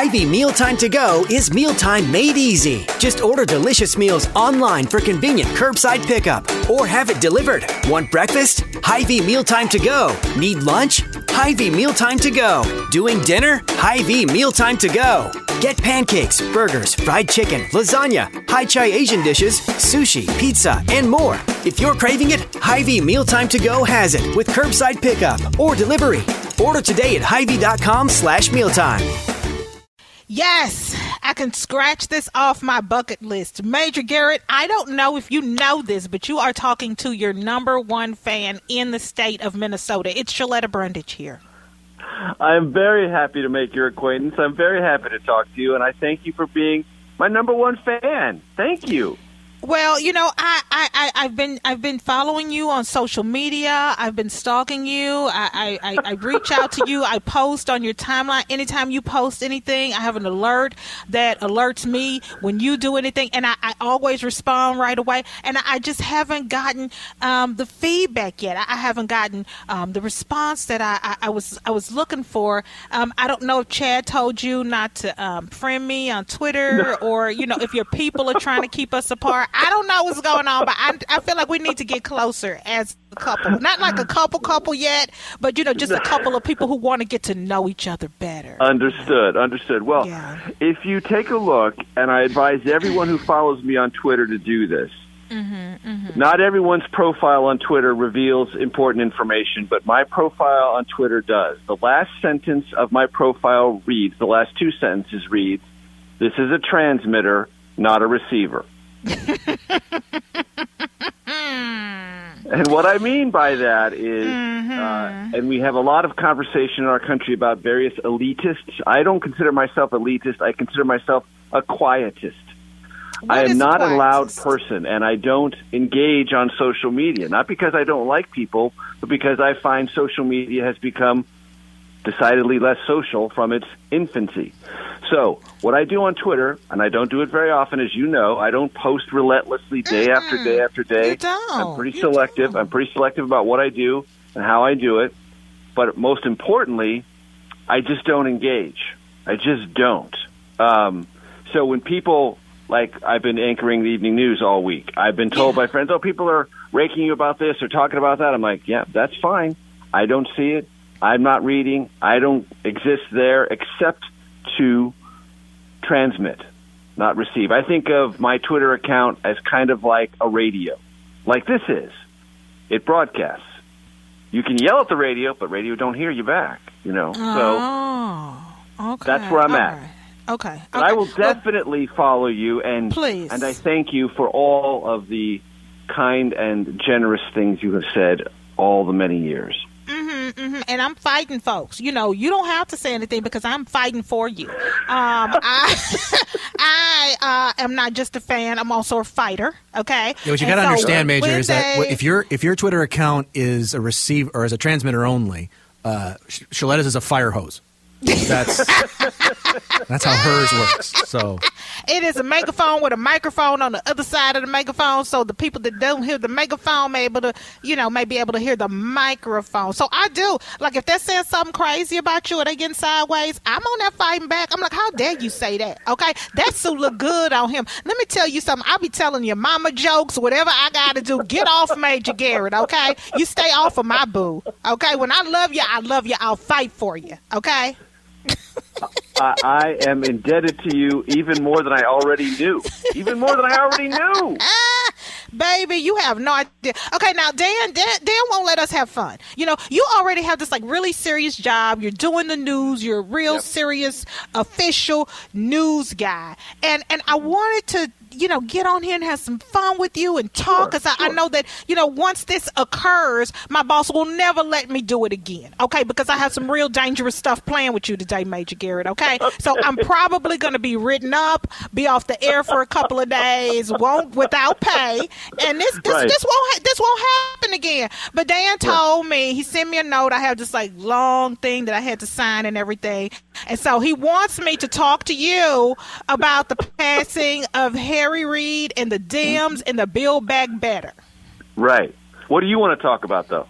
Hy-Vee Mealtime to Go is mealtime made easy. Just order delicious meals online for convenient curbside pickup or have it delivered. Want breakfast? Hy-Vee Mealtime to Go. Need lunch? Hy-Vee Mealtime to Go. Doing dinner? Hy-Vee Mealtime to Go. Get pancakes, burgers, fried chicken, lasagna, Hy-Chi Asian dishes, sushi, pizza, and more. If you're craving it, Hy-Vee Mealtime to Go has it with curbside pickup or delivery. Order today at Hy-Vee.com slash mealtime. Yes, I can scratch this off my bucket list. Major Garrett, I don't know if you know this, but you are talking to your number one fan in the state of Minnesota. It's Sheletta Brundidge here. I'm very happy to make your acquaintance. I'm very happy to talk to you, and I thank you for being my number one fan. Thank you. Well, you know, I, I, I, have been I've been following you on social media. I've been stalking you. I, I, I reach out to you. I post on your timeline. Anytime you post anything, I have an alert that alerts me when you do anything, and I, I always respond right away. And I just haven't gotten um, the feedback yet. I haven't gotten um, the response that I, I, I, was I was looking for. Um, I don't know if Chad told you not to um, friend me on Twitter, or you know, if your people are trying to keep us apart. I don't know what's going on, but I, I feel like we need to get closer as a couple. Not like a couple couple yet, but you know, just a couple of people who want to get to know each other better. Understood. Understood. Well, yeah. if you take a look, and I advise everyone who follows me on Twitter to do this. Mm-hmm, mm-hmm. Not everyone's profile on Twitter reveals important information, but my profile on Twitter does. The last sentence of my profile reads, the last two sentences reads, this is a transmitter, not a receiver. and what I mean by that is, mm-hmm. uh, and we have a lot of conversation in our country about various elitists. I don't consider myself elitist. I consider myself a quietist. What I am not quietist? a loud person, and I don't engage on social media. Not because I don't like people, but because I find social media has become decidedly less social from its infancy. So, what I do on Twitter, and I don't do it very often, as you know, I don't post relentlessly day mm after day after day. You don't. I'm pretty you selective. Don't. I'm pretty selective about what I do and how I do it. But most importantly, I just don't engage. I just don't. Um, so when people like I've been anchoring the evening news all week, I've been told yeah. by friends, "Oh, people are raking you about this or talking about that." I'm like, "Yeah, that's fine. I don't see it. I'm not reading. I don't exist there except to transmit, not receive. I think of my Twitter account as kind of like a radio, like this is. It broadcasts. You can yell at the radio, but radio don't hear you back. You know, oh, so okay. that's where I'm All at. Right. Okay. But okay. I will definitely well, follow you, and please, and I thank you for all of the kind and generous things you have said all the many years. Mm-hmm. And I'm fighting, folks. You know, you don't have to say anything because I'm fighting for you. Um, I, I uh, am not just a fan. I'm also a fighter. Okay. Yeah, what you got to so understand, Major, is that if your if your Twitter account is a receiver or as a transmitter only, uh, Sheletta's is a fire hose. That's that's how hers works. So it is a megaphone with a microphone on the other side of the megaphone, so the people that don't hear the megaphone may able to, you know, may be able to hear the microphone. So I do like if they're saying something crazy about you or they getting sideways, I'm on that fighting back. I'm like, how dare you say that? Okay, that suit look good on him. Let me tell you something. I'll be telling your mama jokes, whatever I got to do. Get off Major Garrett. Okay, you stay off of my boo. Okay, when I love you, I love you. I'll fight for you. Okay. I, I am indebted to you even more than I already knew. Even more than I already knew. Baby, you have no idea. Okay, now Dan, Dan, Dan won't let us have fun. You know, you already have this like really serious job. You're doing the news. You're a real yep. serious official news guy, and and I wanted to you know, get on here and have some fun with you and talk. Because sure, sure. I, I, know that, you know, once this occurs, my boss will never let me do it again. Okay. Because I have some real dangerous stuff playing with you today, Major Garrett. Okay. so I'm probably going to be written up, be off the air for a couple of days, won't without pay. And this, this, right. this won't, this won't happen again. But Dan told me, he sent me a note. I have this like long thing that I had to sign and everything. And so he wants me to talk to you about the passing of Harry Reid and the Dems and the Build Back Better. Right. What do you want to talk about, though?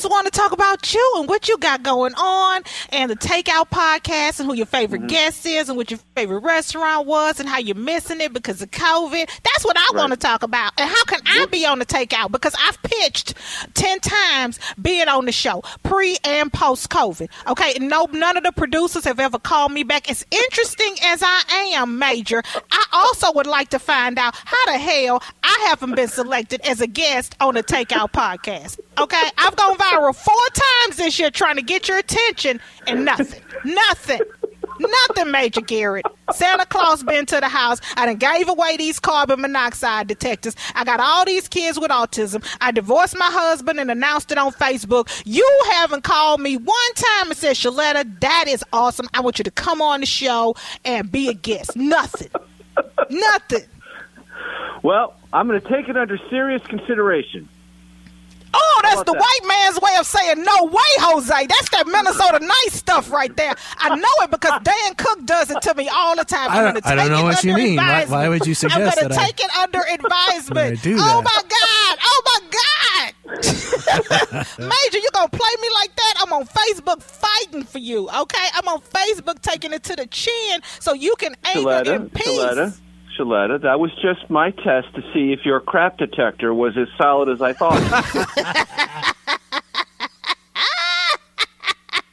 I just want to talk about you and what you got going on and the Takeout podcast and who your favorite mm-hmm. guest is and what your favorite restaurant was and how you're missing it because of COVID. That's what I right. want to talk about. And how can I be on the Takeout? Because I've pitched 10 times being on the show, pre and post COVID. Okay, no, none of the producers have ever called me back. As interesting as I am, Major, I also would like to find out how the hell I haven't been selected as a guest on a Takeout podcast. Okay, I've gone viral four times this year trying to get your attention, and nothing, nothing. Nothing major, Garrett. Santa Claus been to the house. I done gave away these carbon monoxide detectors. I got all these kids with autism. I divorced my husband and announced it on Facebook. You haven't called me one time and said, Sheletta, that is awesome. I want you to come on the show and be a guest. Nothing. Nothing. Well, I'm going to take it under serious consideration. Oh, that's the that? white man's way of saying no way, Jose. That's that Minnesota nice stuff right there. I know it because Dan Cook does it to me all the time. I'm I don't, I don't know what you mean. Why, why, would you suggest I'm going to take I, it under advisement. do oh my God! Oh my God! Major, you're gonna play me like that? I'm on Facebook fighting for you. Okay, I'm on Facebook taking it to the chin so you can anger in peace. Sheletta. Sheletta. That was just my test to see if your crap detector was as solid as I thought.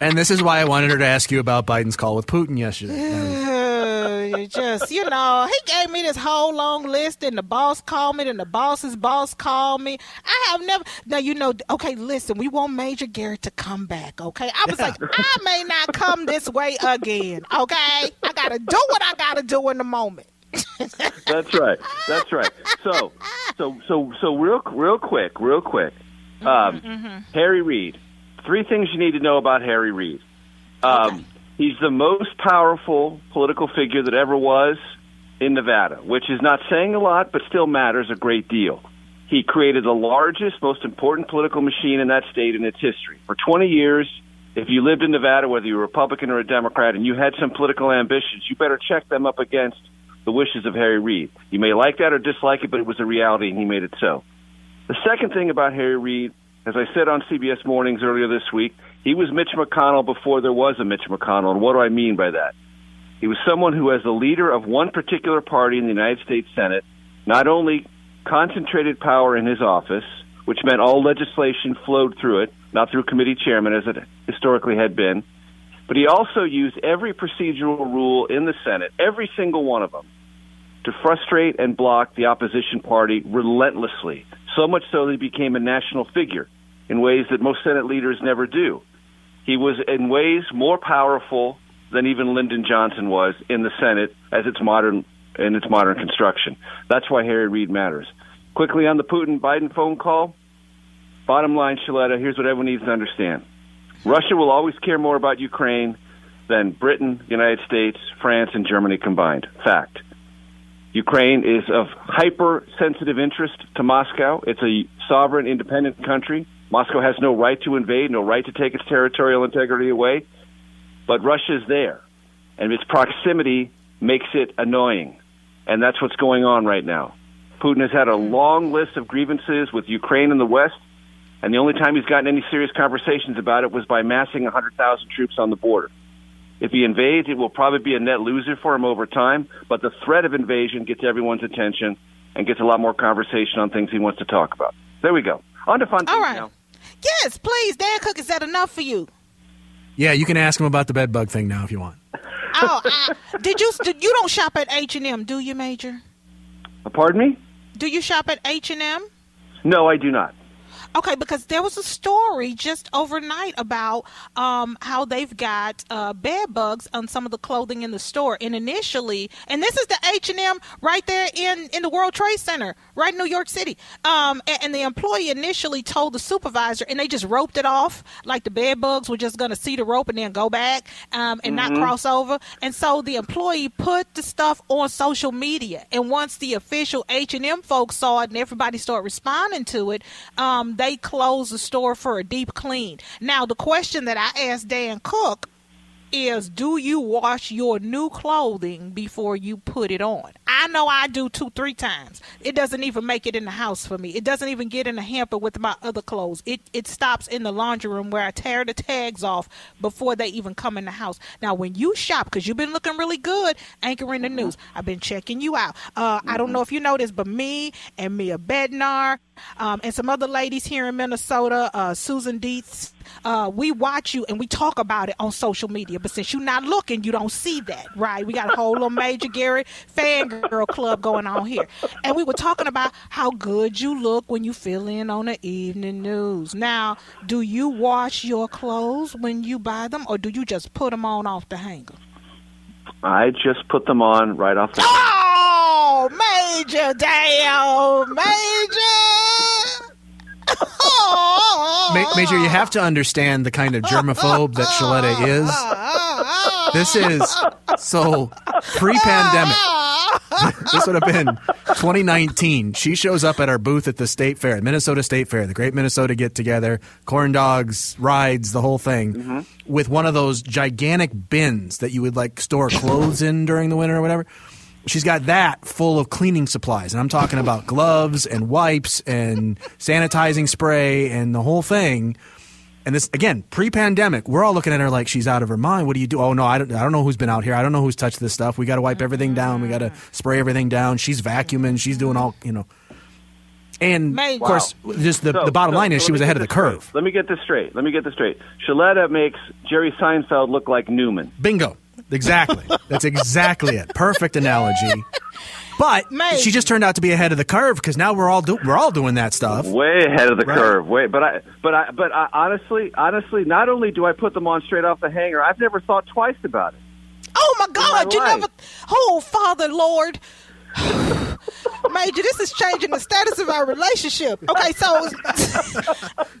and this is why I wanted her to ask you about Biden's call with Putin yesterday. just, you know, he gave me this whole long list, and the boss called me, and the boss's boss called me. I have never. Now, you know, okay, listen, we want Major Garrett to come back, okay? I was like, I may not come this way again, okay? I got to do what I got to do in the moment. That's right. That's right. So, so, so, so, real, real quick, real quick. Um, mm-hmm, mm-hmm. Harry Reid. Three things you need to know about Harry Reid. Um, okay. He's the most powerful political figure that ever was in Nevada, which is not saying a lot, but still matters a great deal. He created the largest, most important political machine in that state in its history. For 20 years, if you lived in Nevada, whether you were a Republican or a Democrat, and you had some political ambitions, you better check them up against the wishes of Harry Reid. You may like that or dislike it, but it was a reality, and he made it so. The second thing about Harry Reid, as I said on CBS Mornings earlier this week, he was Mitch McConnell before there was a Mitch McConnell. And what do I mean by that? He was someone who, as the leader of one particular party in the United States Senate, not only concentrated power in his office, which meant all legislation flowed through it, not through committee chairman as it historically had been, but he also used every procedural rule in the Senate, every single one of them, to frustrate and block the opposition party relentlessly. So much so that he became a national figure in ways that most Senate leaders never do. He was in ways more powerful than even Lyndon Johnson was in the Senate as its modern in its modern construction. That's why Harry Reid matters. Quickly on the Putin Biden phone call. Bottom line, Sheletta, here's what everyone needs to understand. Russia will always care more about Ukraine than Britain, the United States, France, and Germany combined. Fact. Ukraine is of hypersensitive interest to Moscow. It's a sovereign, independent country. Moscow has no right to invade, no right to take its territorial integrity away. But Russia's there, and its proximity makes it annoying. And that's what's going on right now. Putin has had a long list of grievances with Ukraine and the West, and the only time he's gotten any serious conversations about it was by massing 100,000 troops on the border. If he invades, it will probably be a net loser for him over time, but the threat of invasion gets everyone's attention and gets a lot more conversation on things he wants to talk about. There we go. On to fun All right. now. Yes, please. Dan Cook, is that enough for you? Yeah, you can ask him about the bed bug thing now if you want. oh, I, did you? Did, you don't shop at H and M, do you, Major? Pardon me? Do you shop at H and M? No, I do not. Okay, because there was a story just overnight about um, how they've got uh, bed bugs on some of the clothing in the store. And initially, and this is the H and M right there in in the World Trade Center, right in New York City. Um, and, and, the employee initially told the supervisor, and they just roped it off like the bed bugs were just going to see the rope and then go back um, and mm-hmm. not cross over. And so the employee put the stuff on social media, and once the official H and M folks saw it and everybody started responding to it, um, they they close the store for a deep clean. Now, the question that I asked Dan Cook is do you wash your new clothing before you put it on? I know I do two, three times. It doesn't even make it in the house for me. It doesn't even get in the hamper with my other clothes. It it stops in the laundry room where I tear the tags off before they even come in the house. Now, when you shop, because you've been looking really good anchoring the news, I've been checking you out. Uh, I don't know if you know this, but me and Mia Bednar um, and some other ladies here in Minnesota, uh, Susan Dietz, uh, we watch you and we talk about it on social media. But since you're not looking, you don't see that, right? We got a whole little Major Garrett fangirl club going on here. And we were talking about how good you look when you fill in on the evening news. Now, do you wash your clothes when you buy them or do you just put them on off the hanger? I just put them on right off the. Oh, Major, Dale, Major. Major, you have to understand the kind of germaphobe that Sheletta is. This is so pre-pandemic. this would have been 2019. She shows up at our booth at the state fair, Minnesota State Fair, the Great Minnesota Get Together, corn dogs, rides, the whole thing, mm-hmm. with one of those gigantic bins that you would like store clothes in during the winter or whatever she's got that full of cleaning supplies and i'm talking about gloves and wipes and sanitizing spray and the whole thing and this again pre-pandemic we're all looking at her like she's out of her mind what do you do oh no i don't, I don't know who's been out here i don't know who's touched this stuff we got to wipe everything mm-hmm. down we got to spray everything down she's vacuuming she's doing all you know and of course, just the, so, the bottom so, line is so she was ahead of the curve. Straight. Let me get this straight. Let me get this straight. Sheletta makes Jerry Seinfeld look like Newman. Bingo. Exactly. That's exactly it. Perfect analogy. But Mate. she just turned out to be ahead of the curve because now we're all do- we're all doing that stuff. Way ahead of the right. curve. Way, but I, but I, but I, honestly, honestly, not only do I put them on straight off the hanger, I've never thought twice about it. Oh my God! My you life. never. Oh Father Lord. Major, this is changing the status of our relationship. Okay, so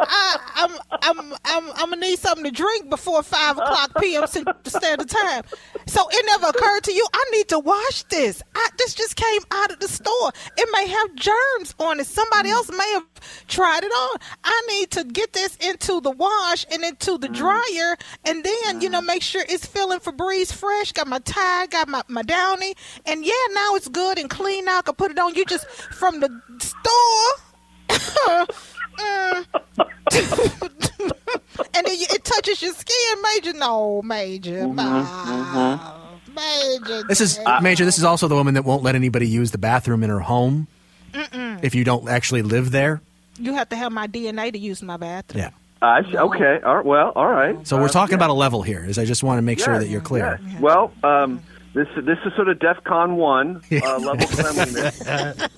I, am I'm, I'm, I'm, I'm gonna need something to drink before five o'clock p.m. Standard Time. So it never occurred to you. I need to wash this. I, this just came out of the store. It may have germs on it. Somebody else may have tried it on. I need to get this into the wash and into the mm. dryer, and then you know mm. make sure it's feeling Febreze fresh. Got my tie, got my my downy, and yeah, now it's good and clean. Now I can put it on. You just from the store. and then it touches your skin, Major. No, Major. Mm-hmm, mm-hmm. Major. This is uh, Major. This is also the woman that won't let anybody use the bathroom in her home Mm-mm. if you don't actually live there. You have to have my DNA to use my bathroom. Yeah. Uh, okay. All right. Well, all right. So we're uh, talking yeah. about a level here. Is I just want to make yeah, sure that you're clear. Yeah. Well, um, this this is sort of DEFCON one uh, level cleanliness.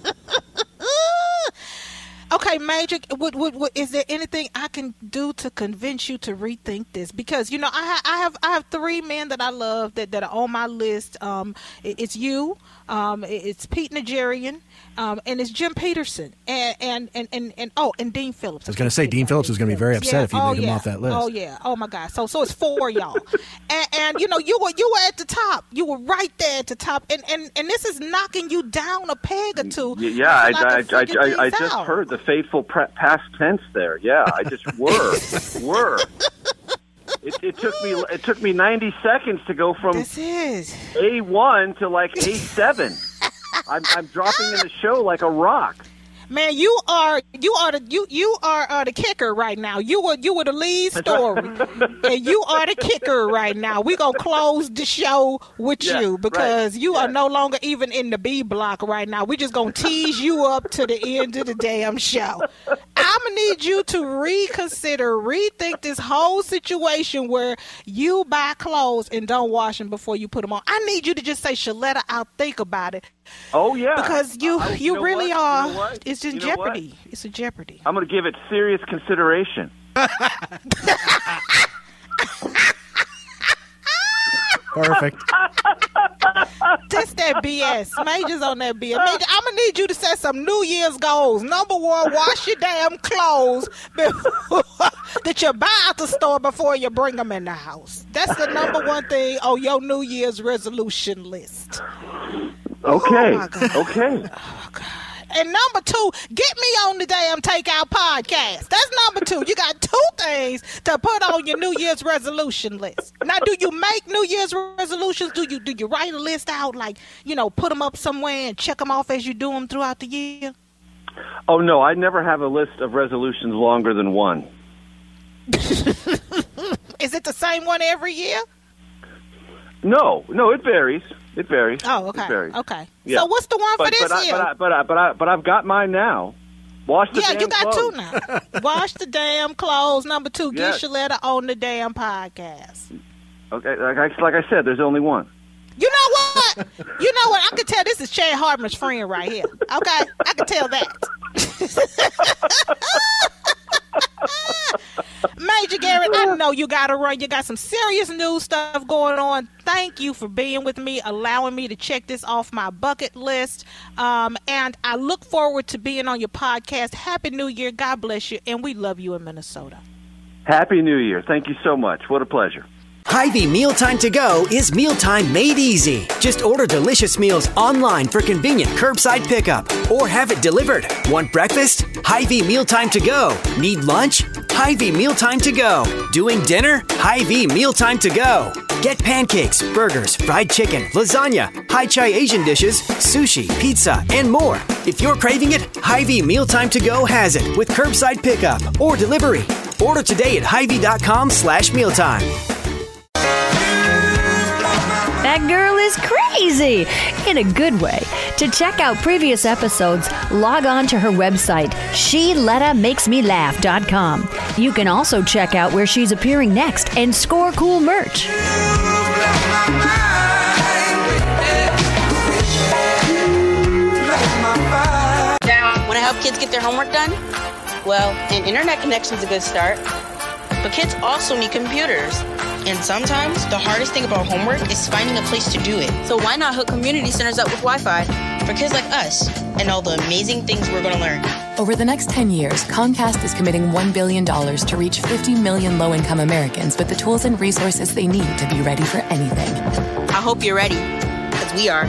Okay, Major, what, what, what, is there anything I can do to convince you to rethink this? Because you know, I, I have I have three men that I love that, that are on my list. Um, it, it's you, um, it, it's Pete Najarian, um, and it's Jim Peterson, and and and and, and oh, and Dean Phillips. I was going to say Dean Phillips is going to be very upset yeah. if you oh, leave yeah. him off that list. Oh yeah, oh my God. So so it's four y'all, and, and, you know you were you were at the top, you were right there at the top, and and and this is knocking you down a peg or two. Yeah, I I, I, I, I, just heard the faithful past tense there. Yeah, I just were were. It, it, took me it took me 90 seconds to go from this is A1 to like A7. I'm, I'm dropping in the show like a rock. Man, you are you are the you you are uh, the kicker right now. You were you were the lead story, and you are the kicker right now. We gonna close the show with yeah, you because right. you yeah. are no longer even in the B block right now. We just gonna tease you up to the end of the damn show. I'm gonna need you to reconsider, rethink this whole situation where you buy clothes and don't wash them before you put them on. I need you to just say, Sheletta, I'll think about it. Oh yeah, because you I, you, you really what? are. You know it's in jeopardy. It's a jeopardy. I'm going to give it serious consideration. Perfect. Just that BS. Majors on that BS. Major, I'm gonna need you to set some New Year's goals. Number one, wash your damn clothes before, that you buy at the store before you bring them in the house. That's the number one thing on your New Year's resolution list. Okay. Oh okay. And number two, get me on the damn takeout podcast. That's number two. You got two things to put on your New Year's resolution list. Now, do you make New Year's resolutions? Do you do you write a list out like you know, put them up somewhere and check them off as you do them throughout the year? Oh no, I never have a list of resolutions longer than one. Is it the same one every year? No, no, it varies. It varies. Oh, okay. It varies. Okay. Yeah. So what's the one but, for this but year? I, but I, but I, but I, but I've got mine now. Wash the yeah, damn you got clothes. two now. Wash the damn clothes. Number two, yes. get Sheletta on the damn podcast. Okay, like I, like I said, there's only one. You know what? you know what? I can tell this is Chad Hartman's friend right here. Okay, I can tell that. Major Garrett, I know you got to run. You got some serious news stuff going on. Thank you for being with me, allowing me to check this off my bucket list. Um, and I look forward to being on your podcast. Happy New Year. God bless you. And we love you in Minnesota. Happy New Year. Thank you so much. What a pleasure. Hy-Vee Mealtime to Go is mealtime made easy. Just order delicious meals online for convenient curbside pickup or have it delivered. Want breakfast? Hy-Vee Mealtime to Go. Need lunch? Hy-Vee Mealtime to Go. Doing dinner? Hy-Vee Mealtime to Go. Get pancakes, burgers, fried chicken, lasagna, Hy-Chi Asian dishes, sushi, pizza, and more. If you're craving it, Hy-Vee Mealtime to Go has it with curbside pickup or delivery. Order today at Hy-Vee.com slash mealtime. That girl is crazy in a good way. To check out previous episodes, log on to her website, SheLettaMakesMeLaugh.com. You can also check out where she's appearing next and score cool merch. Want to help kids get their homework done? Well, an internet connection is a good start. But kids also need computers. And sometimes the hardest thing about homework is finding a place to do it. So why not hook community centers up with Wi Fi for kids like us and all the amazing things we're going to learn? Over the next 10 years, Comcast is committing $1 billion to reach 50 million low income Americans with the tools and resources they need to be ready for anything. I hope you're ready, because we are.